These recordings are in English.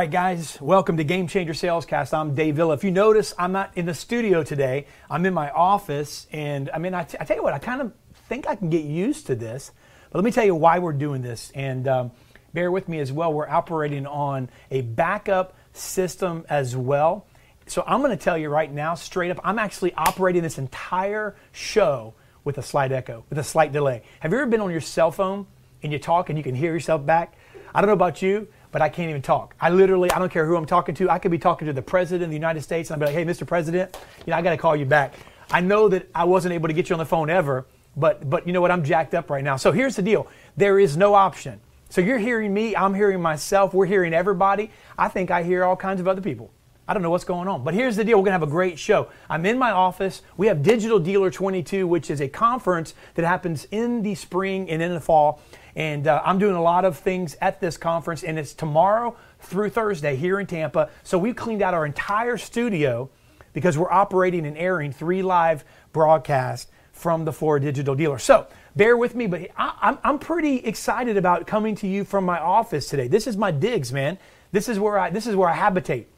right, guys, welcome to Game Changer Salescast. I'm Dave Villa. If you notice, I'm not in the studio today. I'm in my office, and I mean, I, t- I tell you what, I kind of think I can get used to this. But let me tell you why we're doing this, and um, bear with me as well. We're operating on a backup system as well. So I'm going to tell you right now, straight up, I'm actually operating this entire show with a slight echo, with a slight delay. Have you ever been on your cell phone and you talk and you can hear yourself back? I don't know about you, but I can't even talk. I literally, I don't care who I'm talking to. I could be talking to the president of the United States, and I'd be like, "Hey, Mr. President, you know, I got to call you back." I know that I wasn't able to get you on the phone ever, but but you know what? I'm jacked up right now. So here's the deal: there is no option. So you're hearing me, I'm hearing myself, we're hearing everybody. I think I hear all kinds of other people. I don't know what's going on. But here's the deal we're going to have a great show. I'm in my office. We have Digital Dealer 22, which is a conference that happens in the spring and in the fall. And uh, I'm doing a lot of things at this conference, and it's tomorrow through Thursday here in Tampa. So we've cleaned out our entire studio because we're operating and airing three live broadcasts from the Florida Digital Dealer. So bear with me, but I, am pretty excited about coming to you from my office today. This is my digs, man. This is where I this is where I habitate.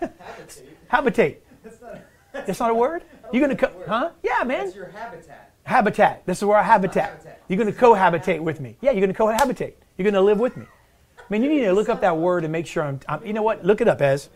Habitate. habitate. That's not. That's not a word. You're gonna, co- word. huh? Yeah, man. That's your habitat. Habitat. This is where I habitat. You're going to cohabitate with me. Yeah, you're going to cohabitate. You're going to live with me. I mean, you need to look up that word and make sure I'm, I'm you know what? Look it up, Ez.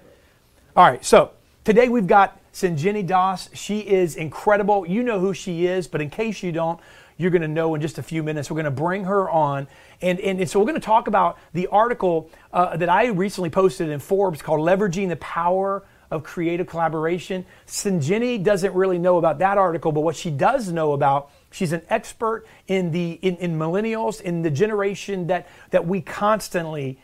All right, so today we've got Shinjini Das. She is incredible. You know who she is, but in case you don't, you're going to know in just a few minutes. We're going to bring her on. And, and, and so we're going to talk about the article uh, that I recently posted in Forbes called Leveraging the Power of Creative Collaboration. Shinjini doesn't really know about that article, but what she does know about She's an expert in the in, in, millennials, in the generation that that we constantly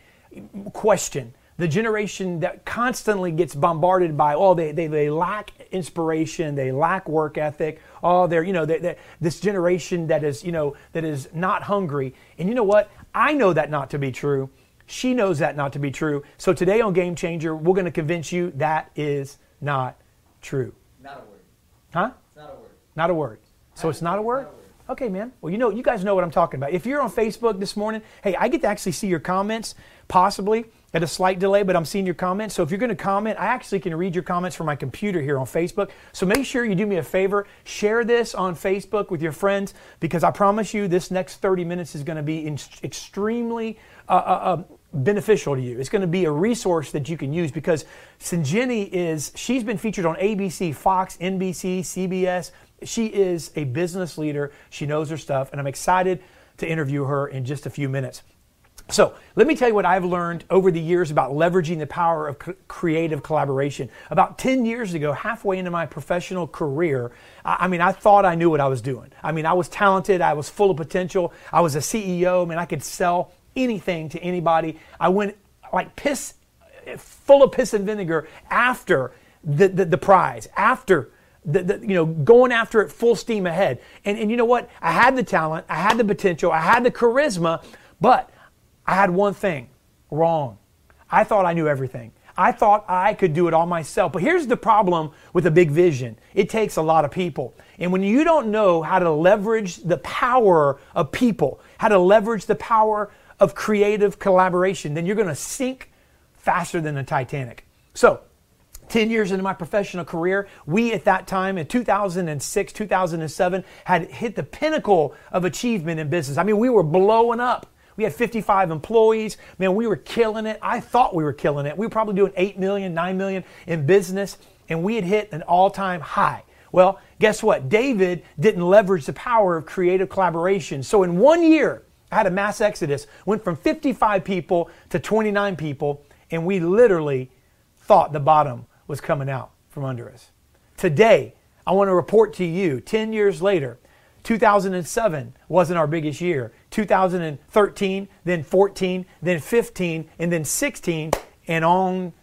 question, the generation that constantly gets bombarded by, oh, they, they, they lack inspiration, they lack work ethic, oh, they're, you know, they, they, this generation that is, you know, that is not hungry. And you know what? I know that not to be true. She knows that not to be true. So today on Game Changer, we're going to convince you that is not true. Not a word. Huh? It's not a word. Not a word. So it's not a word? Okay, man. Well, you know, you guys know what I'm talking about. If you're on Facebook this morning, hey, I get to actually see your comments, possibly at a slight delay, but I'm seeing your comments. So if you're going to comment, I actually can read your comments from my computer here on Facebook. So make sure you do me a favor, share this on Facebook with your friends, because I promise you, this next 30 minutes is going to be in- extremely uh, uh, uh, beneficial to you. It's going to be a resource that you can use because Shinjini is, she's been featured on ABC, Fox, NBC, CBS. She is a business leader. She knows her stuff, and I'm excited to interview her in just a few minutes. So, let me tell you what I've learned over the years about leveraging the power of creative collaboration. About 10 years ago, halfway into my professional career, I mean, I thought I knew what I was doing. I mean, I was talented, I was full of potential, I was a CEO, I mean, I could sell anything to anybody. I went like piss, full of piss and vinegar after the, the, the prize, after the, the, you know, going after it full steam ahead. And, and you know what? I had the talent, I had the potential, I had the charisma, but I had one thing wrong. I thought I knew everything. I thought I could do it all myself. But here's the problem with a big vision it takes a lot of people. And when you don't know how to leverage the power of people, how to leverage the power of creative collaboration, then you're going to sink faster than the Titanic. So, 10 years into my professional career, we at that time in 2006, 2007 had hit the pinnacle of achievement in business. I mean, we were blowing up. We had 55 employees. Man, we were killing it. I thought we were killing it. We were probably doing 8 million, 9 million in business, and we had hit an all time high. Well, guess what? David didn't leverage the power of creative collaboration. So in one year, had a mass exodus, went from 55 people to 29 people, and we literally thought the bottom was coming out from under us. Today, I want to report to you 10 years later, 2007 wasn't our biggest year. 2013, then 14, then 15, and then 16, and on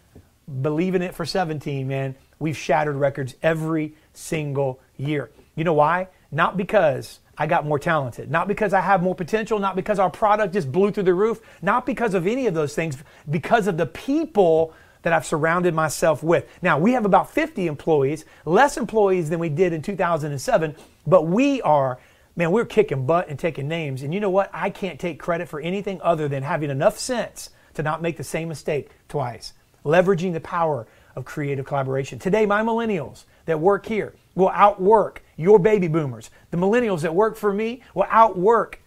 believing it for 17, man, we've shattered records every single year. You know why? Not because I got more talented. Not because I have more potential, not because our product just blew through the roof, not because of any of those things, because of the people that I've surrounded myself with. Now, we have about 50 employees, less employees than we did in 2007, but we are, man, we're kicking butt and taking names. And you know what? I can't take credit for anything other than having enough sense to not make the same mistake twice. Leveraging the power of creative collaboration. Today, my millennials that work here will outwork your baby boomers. The millennials that work for me will outwork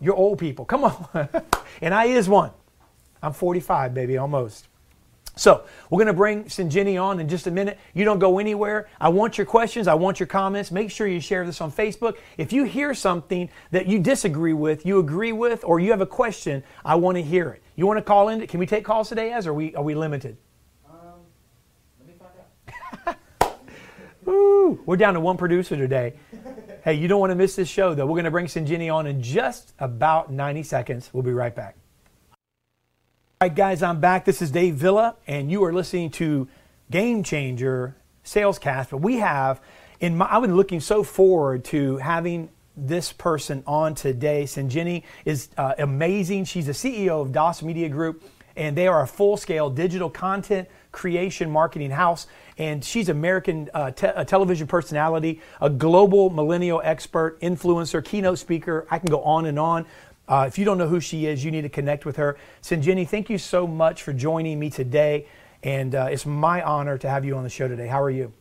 your old people. Come on. and I is one. I'm 45, baby, almost. So we're going to bring Shinjini on in just a minute. You don't go anywhere. I want your questions. I want your comments. Make sure you share this on Facebook. If you hear something that you disagree with, you agree with, or you have a question, I want to hear it. You want to call in? Can we take calls today, as? Or are we are we limited? Um, let me find out. Ooh, we're down to one producer today. hey, you don't want to miss this show, though. We're going to bring Shinjini on in just about 90 seconds. We'll be right back. All right, guys, I'm back. This is Dave Villa, and you are listening to Game Changer Salescast. But we have, in my, I've been looking so forward to having this person on today. Shinjini is uh, amazing. She's the CEO of Das Media Group, and they are a full-scale digital content creation marketing house. And she's American uh, te- a television personality, a global millennial expert, influencer, keynote speaker. I can go on and on. Uh, if you don't know who she is, you need to connect with her. Shinjini, thank you so much for joining me today. And uh, it's my honor to have you on the show today. How are you?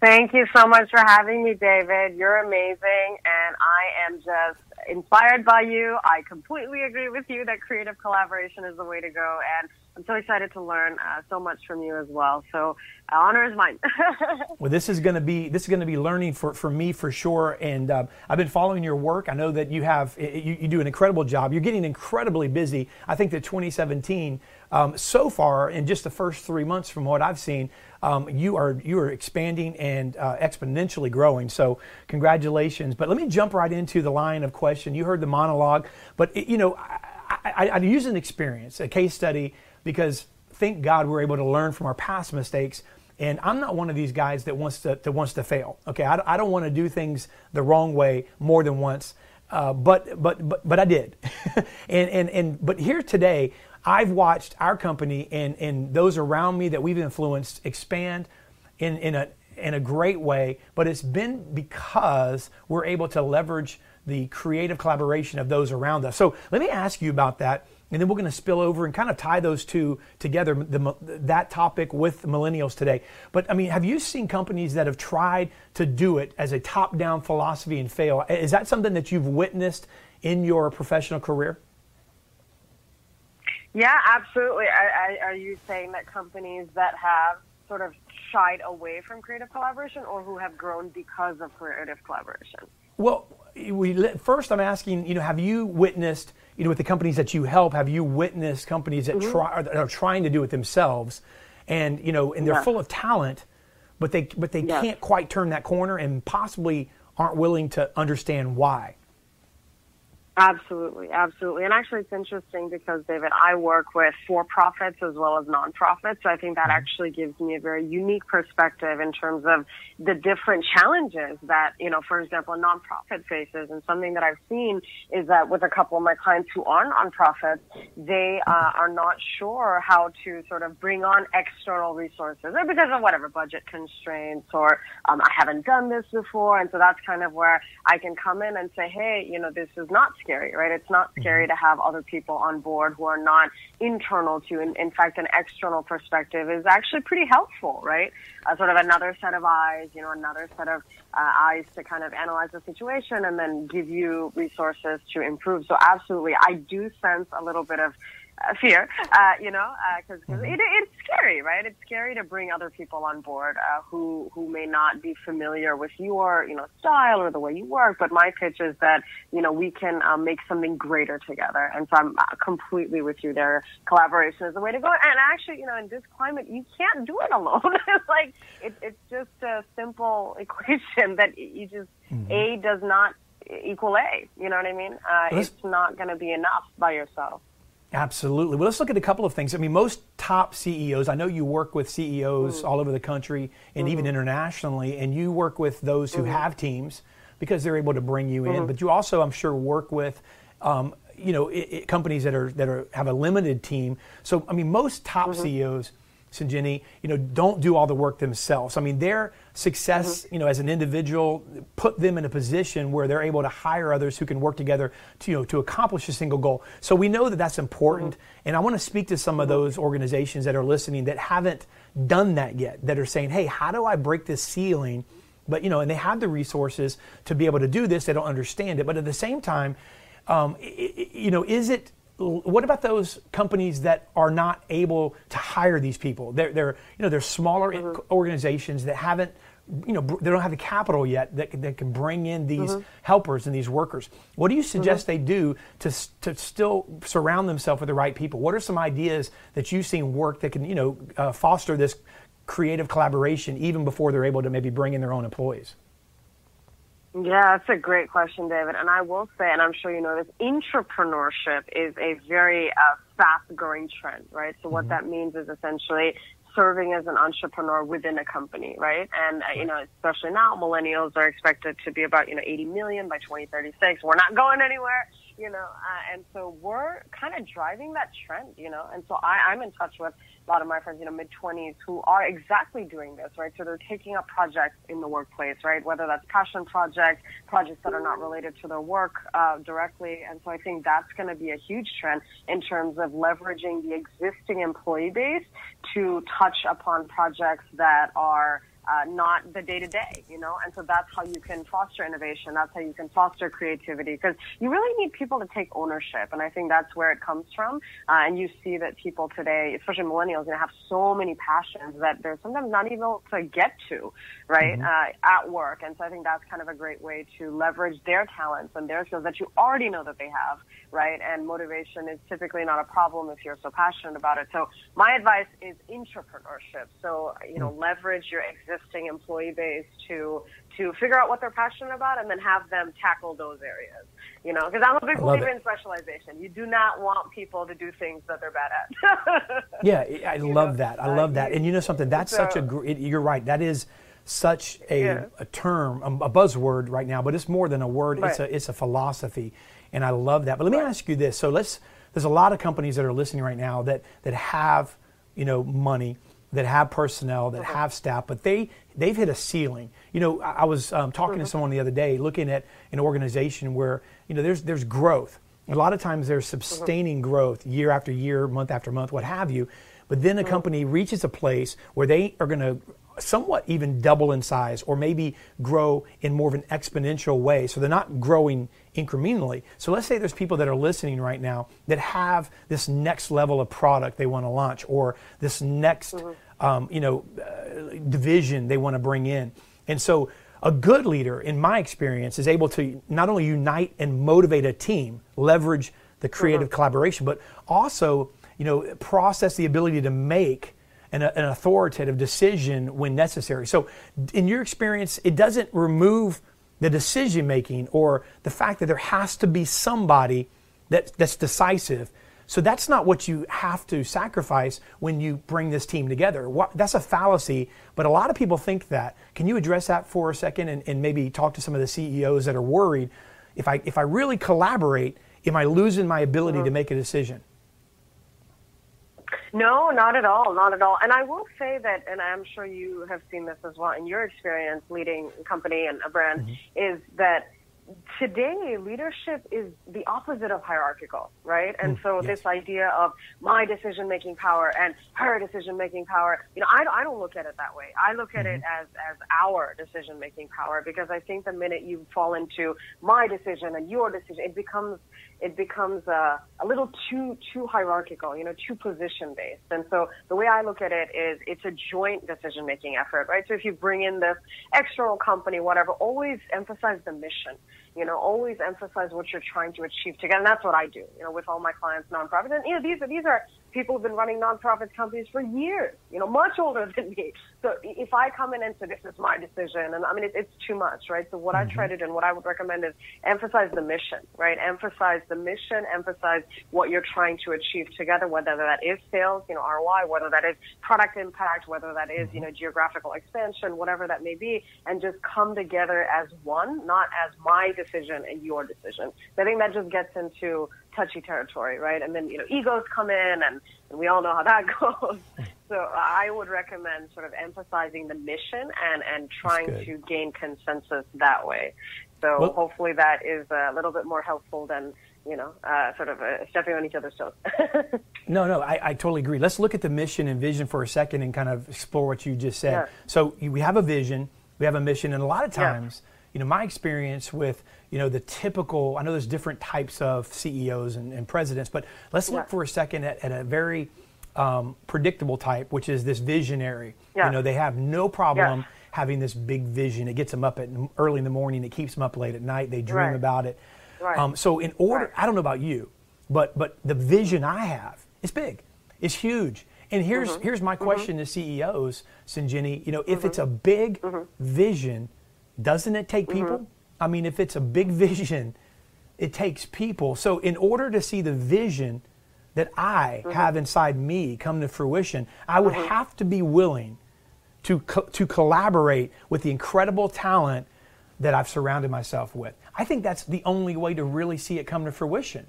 Thank you so much for having me, David. You're amazing, and I am just inspired by you. I completely agree with you that creative collaboration is the way to go, and I'm so excited to learn uh, so much from you as well. So, uh, honor is mine. well, this is going to be this is going to be learning for, for me for sure. And uh, I've been following your work. I know that you have you, you, do an incredible job. You're getting incredibly busy. I think that 2017 um, so far in just the first three months, from what I've seen, um, you are you are expanding and uh, exponentially growing. So congratulations. But let me jump right into the line of question. You heard the monologue, but it, you know I, I, I use an experience, a case study because thank God we're able to learn from our past mistakes. And I'm not one of these guys that wants to, that wants to fail. Okay, I, I don't want to do things the wrong way more than once. Uh, but but but but I did, and and and but here today, I've watched our company and and those around me that we've influenced expand in in a in a great way. But it's been because we're able to leverage the creative collaboration of those around us. So let me ask you about that and then we're going to spill over and kind of tie those two together, the, that topic with millennials today. But I mean, have you seen companies that have tried to do it as a top down philosophy and fail? Is that something that you've witnessed in your professional career? Yeah, absolutely. I, I, are you saying that companies that have sort of shied away from creative collaboration or who have grown because of creative collaboration? Well, we, first I'm asking, you know, have you witnessed you know, with the companies that you help, have you witnessed companies that mm-hmm. try are, are, trying to do it themselves, and you know, and they're yeah. full of talent, but they but they yeah. can't quite turn that corner, and possibly aren't willing to understand why. Absolutely, absolutely. And actually, it's interesting because, David, I work with for profits as well as nonprofits. So I think that mm-hmm. actually gives me a very unique perspective in terms of the different challenges that, you know, for example, a nonprofit faces. And something that I've seen is that with a couple of my clients who are nonprofits, they uh, are not sure how to sort of bring on external resources or because of whatever budget constraints or um, I haven't done this before. And so that's kind of where I can come in and say, hey, you know, this is not scary, right? It's not scary mm-hmm. to have other people on board who are not internal to, in, in fact, an external perspective is actually pretty helpful, right? Uh, sort of another set of eyes, you know, another set of uh, eyes to kind of analyze the situation and then give you resources to improve. So absolutely, I do sense a little bit of uh, fear, uh, you know, because uh, mm-hmm. it, it's scary, right? It's scary to bring other people on board uh, who who may not be familiar with your, you know, style or the way you work. But my pitch is that you know we can um, make something greater together, and so I'm uh, completely with you there. Collaboration is the way to go, and actually, you know, in this climate, you can't do it alone. it's like it, it's just a simple equation that you just mm-hmm. A does not equal A. You know what I mean? Uh, it's not going to be enough by yourself. Absolutely. Well, let's look at a couple of things. I mean, most top CEOs, I know you work with CEOs mm. all over the country and mm-hmm. even internationally, and you work with those who mm-hmm. have teams because they're able to bring you in. Mm-hmm. But you also, I'm sure, work with um, you know it, it, companies that are that are have a limited team. So, I mean, most top mm-hmm. CEOs Shinjini, you know, don't do all the work themselves. I mean, their success, Mm-hmm. you know, as an individual, put them in a position where they're able to hire others who can work together to, you know, to accomplish a single goal. So we know that that's important. Mm-hmm. And I want to speak to some of those organizations that are listening that haven't done that yet, that are saying, hey, how do I break this ceiling? But, you know, and they have the resources to be able to do this. They don't understand it. But at the same time, um, you know, is it what about those companies that are not able to hire these people? They're, they're you know, they're smaller mm-hmm. organizations that haven't, you know, they don't have the capital yet that, can- that can bring in these mm-hmm. helpers and these workers. What do you mm-hmm. suggest they do to, to still surround themselves with the right people? What are some ideas that you've seen work that can, you know, uh, foster this creative collaboration even before they're able to maybe bring in their own employees? Yeah, that's a great question, David. And I will say, and I'm sure you know this, entrepreneurship is a very uh, fast growing trend, right? So what that means is essentially serving as an entrepreneur within a company, right? And, uh, you know, especially now, millennials are expected to be about, you know, 80 million by 2036. We're not going anywhere, you know, uh, and so we're kind of driving that trend, you know, and so I, I'm in touch with a lot of my friends, you know, mid 20s who are exactly doing this, right? So they're taking up projects in the workplace, right? Whether that's passion projects, projects that are not related to their work uh, directly. And so I think that's going to be a huge trend in terms of leveraging the existing employee base to touch upon projects that are uh, not the day to day, you know, and so that's how you can foster innovation. That's how you can foster creativity because you really need people to take ownership, and I think that's where it comes from. Uh, and you see that people today, especially millennials, you know, have so many passions that they're sometimes not even able to get to, right, uh, at work. And so I think that's kind of a great way to leverage their talents and their skills that you already know that they have, right? And motivation is typically not a problem if you're so passionate about it. So my advice is entrepreneurship. So you know, leverage your existing employee base to to figure out what they're passionate about, and then have them tackle those areas. You know, because I'm a big believer it. in specialization. You do not want people to do things that they're bad at. Yeah, I love know, that. I love that. And you know something? That's such a. gr- it- You're right. That is such a, Yeah. a term, a, a buzzword right now. But it's more than a word. It's a it's a philosophy, and I love that. But let me ask you this. So let's. There's a lot of companies that are listening right now that that have you know money, that have personnel, that uh-huh. have staff, but they they've hit a ceiling. You know, I, I was um, talking to uh-huh. someone the other day, looking at an organization where you know there's there's growth. A lot of times there's uh-huh. sustaining growth year after year, month after month, what have you. But then a company reaches a place where they are going to somewhat even double in size or maybe grow in more of an exponential way. So they're not growing incrementally. So let's say there's people that are listening right now that have this next level of product they want to launch or this next um, you know uh, division they want to bring in. And so a good leader, in my experience, is able to not only unite and motivate a team, leverage the creative collaboration, but also, you know, process the ability to make an, an authoritative decision when necessary. So, in your experience, it doesn't remove the decision making or the fact that there has to be somebody that, that's decisive. So that's not what you have to sacrifice when you bring this team together. What, that's a fallacy, but a lot of people think that. Can you address that for a second and, and maybe talk to some of the CEOs that are worried? If I, if I really collaborate, am I losing my ability to make a decision? No, not at all, not at all. And I will say that, and I'm sure you have seen this as well in your experience leading a company and a brand, mm-hmm. is that today leadership is the opposite of hierarchical, right? And mm, so yes. this idea of my decision making power and her decision making power, you know, I, I don't look at it that way. I look at it mm-hmm. as, as our decision making power because I think the minute you fall into my decision and your decision, it becomes it becomes uh, a little too too hierarchical, you know, too position based. And so the way I look at it is it's a joint decision making effort, right? So if you bring in this external company, whatever, always emphasize the mission. You know, always emphasize what you're trying to achieve together. And that's what I do, you know, with all my clients, nonprofits. And you know, these are these are people who've been running nonprofit companies for years, you know, much older than me. So if I come in and say this is my decision, and I mean it, it's too much, right? So what I try to do and what I would recommend is emphasize the mission, right? Emphasize the mission, emphasize what you're trying to achieve together, whether that is sales, you know, ROI, whether that is product impact, whether that is, you mm-hmm. know, geographical expansion, whatever that may be, and just come together as one, not as my decision and your decision. So I think that just gets into touchy territory, right? And then, you know, egos come in and, and we all know how that goes. So I would recommend sort of emphasizing the mission and, and trying to gain consensus that way. So Well- hopefully that is a little bit more helpful than, you know, uh, sort of uh, stepping on each other's toes. No, no, I, I totally agree. Let's look at the mission and vision for a second and kind of explore what you just said. Yeah. So we have a vision, we have a mission, and a lot of Yeah. times, you know, my experience with, you know, the typical, I know there's different types of CEOs and, and presidents, but let's look for a second at, at a very um, predictable type, which is this visionary. Yeah. You know, they have no problem Yeah. having this big vision. It gets them up at early in the morning. It keeps them up late at night. They dream Right. about it. Right. Um, so in order, Right. I don't know about you, but but the vision I have is big. It's huge. And here's Mm-hmm. here's my question to CEOs, Shinjini. You know, if it's a Mm-hmm. big vision, doesn't it take Mm-hmm. people? I mean, if it's a big vision, it takes people. So in order to see the vision that I Mm-hmm. have inside me come to fruition, I would have to be willing to co- to collaborate with the incredible talent that I've surrounded myself with. I think that's the only way to really see it come to fruition.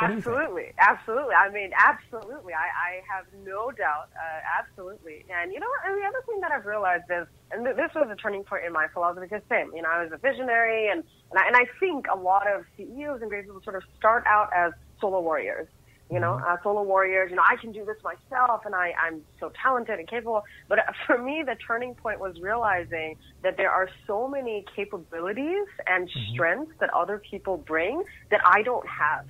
Do you think? Absolutely, absolutely. I mean, absolutely. I, I have no doubt. Uh, absolutely. And you know, and the other thing that I've realized is, and th- this was a turning point in my philosophy. Because same, you know, I was a visionary, and and I, and I think a lot of CEOs and great people sort of start out as solo warriors. You know, uh, solo warriors. You know, I can do this myself, and I, I'm so talented and capable. But uh, for me, the turning point was realizing that there are so many capabilities and strengths that other people bring that I don't have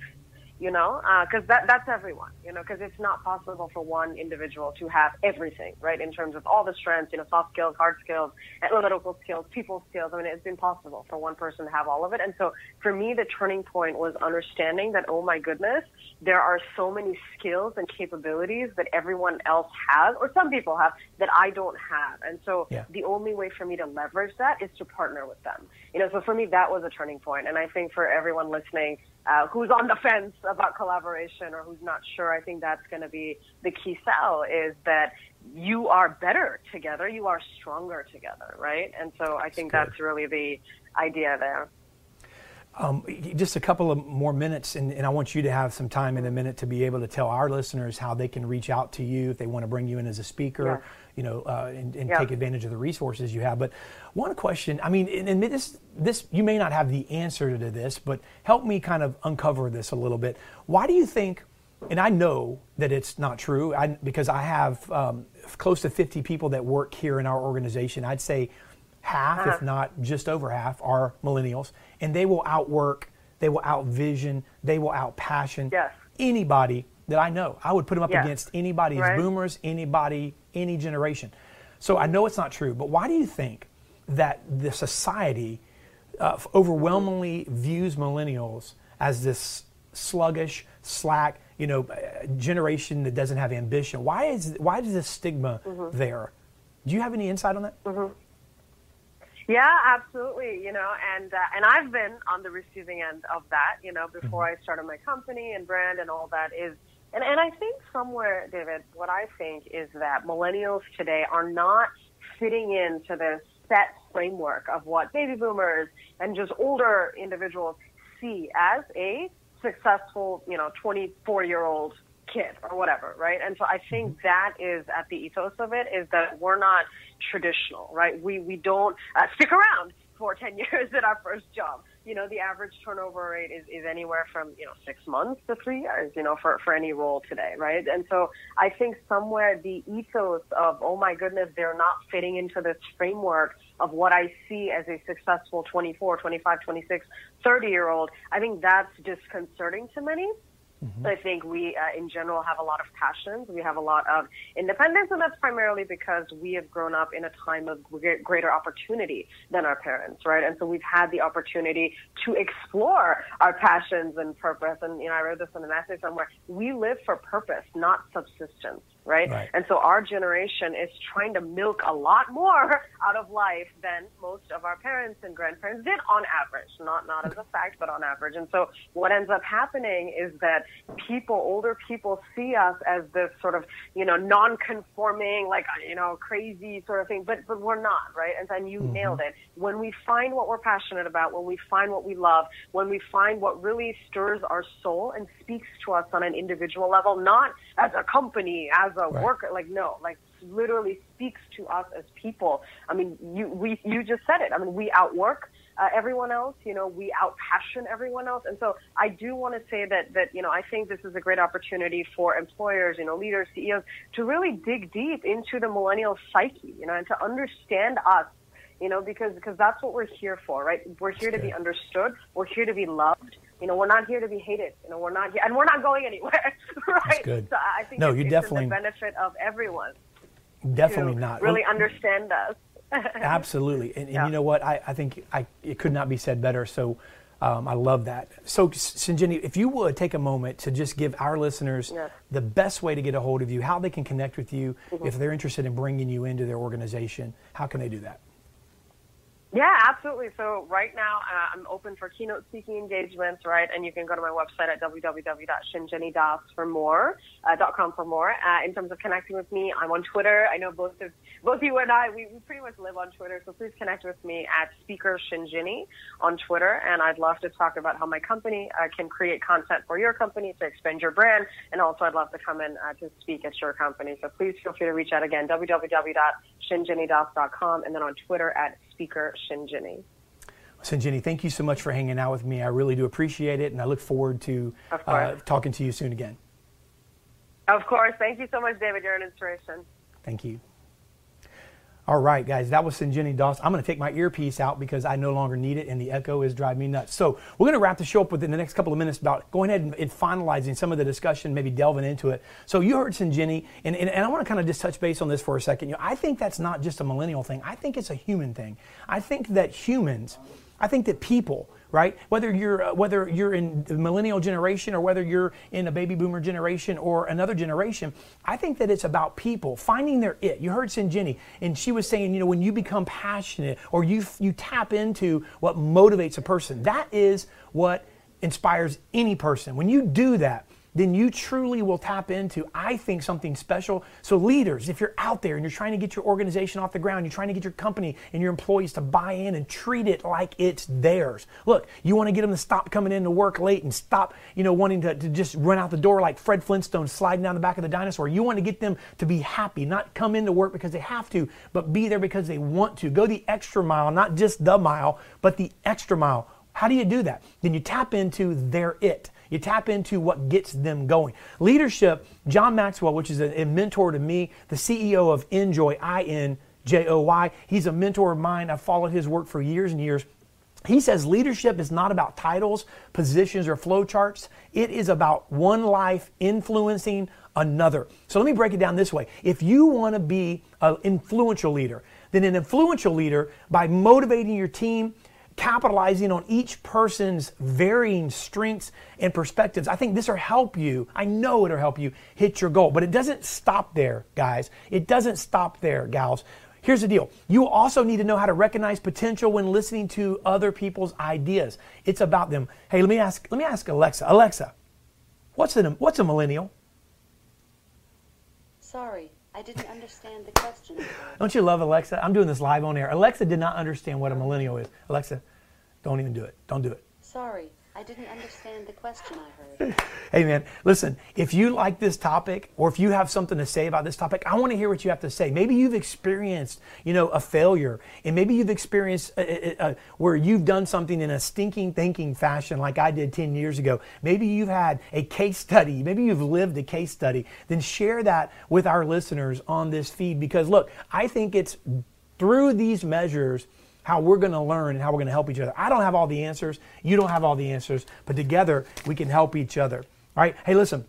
you know, uh, because that that's everyone, you know, because it's not possible for one individual to have everything, right? In terms of all the strengths, you know, soft skills, hard skills, analytical skills, people skills. I mean, it's impossible for one person to have all of it. And so, for me, the turning point was understanding that, oh my goodness, there are so many skills and capabilities that everyone else has, or some people have, that I don't have. And so, Yeah. the only way for me to leverage that is to partner with them. You know, so for me, that was a turning point. And I think for everyone listening, uh, who's on the fence about collaboration or who's not sure, I think that's going to be the key sell is that you are better together, you are stronger together, right? And so I think That's that's really the idea there. Um, just a couple of more minutes, and, and I want you to have some time in a minute to be able to tell our listeners how they can reach out to you if they want to bring you in as a speaker, Yeah. you know, uh, and, and Yeah. take advantage of the resources you have. But one question, I mean, and, and this, this, you may not have the answer to this, but help me kind of uncover this a little bit. Why do you think? And I know that it's not true I, because I have um, close to 50 people that work here in our organization. I'd say half, Uh-huh. if not just over half, are millennials, and they will outwork, they will outvision, they will outpassion Yes. anybody that I know. I would put them up Yes. against anybody, Right. as boomers, anybody, any generation. So I know it's not true, but why do you think that the society uh, overwhelmingly views millennials as this sluggish, slack, you know, uh, generation that doesn't have ambition? Why is why is this stigma Mm-hmm. there? Do you have any insight on that? Yeah, absolutely. You know, and uh, and I've been on the receiving end of that. You know, before I started my company and brand and all that is, and and I think somewhere, David, what I think is that millennials today are not fitting into this set framework of what baby boomers and just older individuals see as a successful, you know, 24 year old kid or whatever, right? And so I think that is at the ethos of it is that we're not traditional, right? We we don't uh, stick around for 10 years at our first job. You know, the average turnover rate is, is anywhere from, you know, six months to three years, you know, for, for any role today, right? And so I think somewhere the ethos of, oh my goodness, they're not fitting into this framework of what I see as a successful 24, 25, 26, 30 year old, I think that's disconcerting to many. I think we, uh, in general, have a lot of passions. We have a lot of independence, and that's primarily because we have grown up in a time of greater opportunity than our parents, right? And so we've had the opportunity to explore our passions and purpose. And you know, I read this in an essay somewhere. We live for purpose, not subsistence, right? Right. And so our generation is trying to milk a lot more out of life than most of our parents and grandparents did on average, not not as a fact, but on average. And so what ends up happening is that people, older people, see us as this sort of you know non-conforming, like you know crazy sort of thing, but but we're not, right? And then you mm-hmm. nailed it. When we find what we're passionate about, when we find what we love, when we find what really stirs our soul and speaks to us on an individual level, not as a company, as a Right. worker. Like no, like literally speaks to us as people. I mean, you we you just said it. I mean, we outwork uh, everyone else. You know, we outpassion everyone else. And so I do want to say that that you know I think this is a great opportunity for employers, you know, leaders, CEOs to really dig deep into the millennial psyche, you know, and to understand us. You know, because because that's what we're here for, right? We're here to be understood. We're here to be loved. You know, we're not here to be hated. You know, we're not here, and we're not going anywhere, right? That's good. So I think No, it's, you definitely- in the benefit of everyone Definitely not. really Well, understand us. Absolutely. And, and Yeah. you know what? I, I think I, it could not be said better. So um, I love that. So, Shinjini, if you would take a moment to just give our listeners Yes. the best way to get a hold of you, how they can connect with you, Mm-hmm. if they're interested in bringing you into their organization, how can they do that? Yeah, absolutely. So right now uh, I'm open for keynote speaking engagements, right? And you can go to my website at more, uh, for more. Uh, in terms of connecting with me, I'm on Twitter. I know both of both you and I, we, we pretty much live on Twitter. So please connect with me at Speaker Shinjini on Twitter. And I'd love to talk about how my company uh, can create content for your company to expand your brand. And also I'd love to come in uh, to speak at your company. So please feel free to reach out again, www.shinjinidas.com and then on Twitter at Speaker Shinjini. Sinjini, thank you so much for hanging out with me. I really do appreciate it, and I look forward to uh, talking to you soon again. Of course. Thank you so much, David. You're an inspiration. Thank you. All right, guys, that was Shinjini Das. I'm going to take my earpiece out because I no longer need it and the echo is driving me nuts. So, we're going to wrap the show up within the next couple of minutes about going ahead and, finalizing some of the discussion, maybe delving into it. So, you heard Shinjini, and, and, and I want to kind of just touch base on this for a second. You know, I think that's not just a millennial thing, I think it's a human thing. I think that humans, I think that people, right? Whether you're uh, whether you're in the millennial generation or whether you're in a baby boomer generation or another generation, I think that it's about people finding their it. You heard Shinjini, and she was saying, you know, when you become passionate or you you tap into what motivates a person, that is what inspires any person. When you do that, then you truly will tap into, I think, something special. So, leaders, if you're out there and you're trying to get your organization off the ground, you're trying to get your company and your employees to buy in and treat it like it's theirs. Look, you want to get them to stop coming in to work late and stop, you know, wanting to, to just run out the door like Fred Flintstone sliding down the back of the dinosaur. You want to get them to be happy, not come into work because they have to, but be there because they want to. Go the extra mile, not just the mile, but the extra mile. How do you do that? Then you tap into their it. You tap into what gets them going. Leadership, John Maxwell, which is a, a mentor to me, the CEO of Enjoy, I N J O Y. He's a mentor of mine. I've followed his work for years and years. He says leadership is not about titles, positions, or flowcharts. It is about one life influencing another. So let me break it down this way. If you want to be an influential leader, then an influential leader, by motivating your team, capitalizing on each person's varying strengths and perspectives. I think this will help you. I know it'll help you hit your goal, but it doesn't stop there, guys. It doesn't stop there, gals. Here's the deal. You also need to know how to recognize potential when listening to other people's ideas. It's about them. Hey, let me ask let me ask Alexa. Alexa, what's a what's a millennial? Sorry, I didn't understand the question. Don't you love Alexa? I'm doing this live on air. Alexa did not understand what a millennial is. Alexa, don't even do it. Don't do it. Sorry, I didn't understand the question I heard. Hey man, listen, if you like this topic or if you have something to say about this topic, I want to hear what you have to say. Maybe you've experienced, you know, a failure and maybe you've experienced uh, uh, uh, where you've done something in a stinking thinking fashion like I did 10 years ago. Maybe you've had a case study, maybe you've lived a case study. Then share that with our listeners on this feed because look, I think it's through these measures how we're going to learn and how we're going to help each other. I don't have all the answers. You don't have all the answers, but together we can help each other. All right. Hey, listen.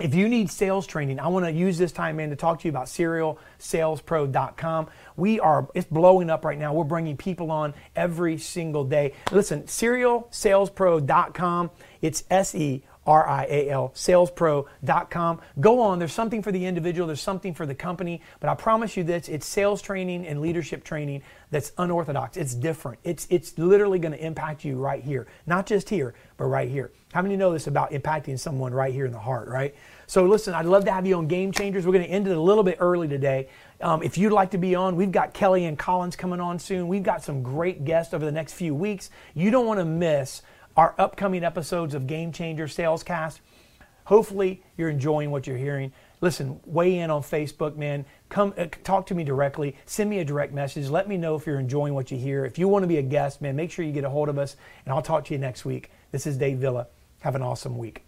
If you need sales training, I want to use this time, man, to talk to you about serialsalespro.com. We are, it's blowing up right now. We're bringing people on every single day. Listen, serialsalespro.com, it's S E R I A L, salespro.com. Go on. There's something for the individual, there's something for the company, but I promise you this it's sales training and leadership training that's unorthodox. It's different. It's, it's literally going to impact you right here. Not just here, but right here. How many know this about impacting someone right here in the heart, right? So listen, I'd love to have you on Game Changers. We're going to end it a little bit early today. Um, if you'd like to be on, we've got Kelly and Collins coming on soon. We've got some great guests over the next few weeks. You don't want to miss our upcoming episodes of Game Changer Salescast. Hopefully, you're enjoying what you're hearing. listen, weigh in on Facebook, man. Come uh, talk to me directly. Send me a direct message. Let me know if you're enjoying what you hear. If you want to be a guest, man, make sure you get a hold of us, and I'll talk to you next week. This is Dave Villa. Have an awesome week.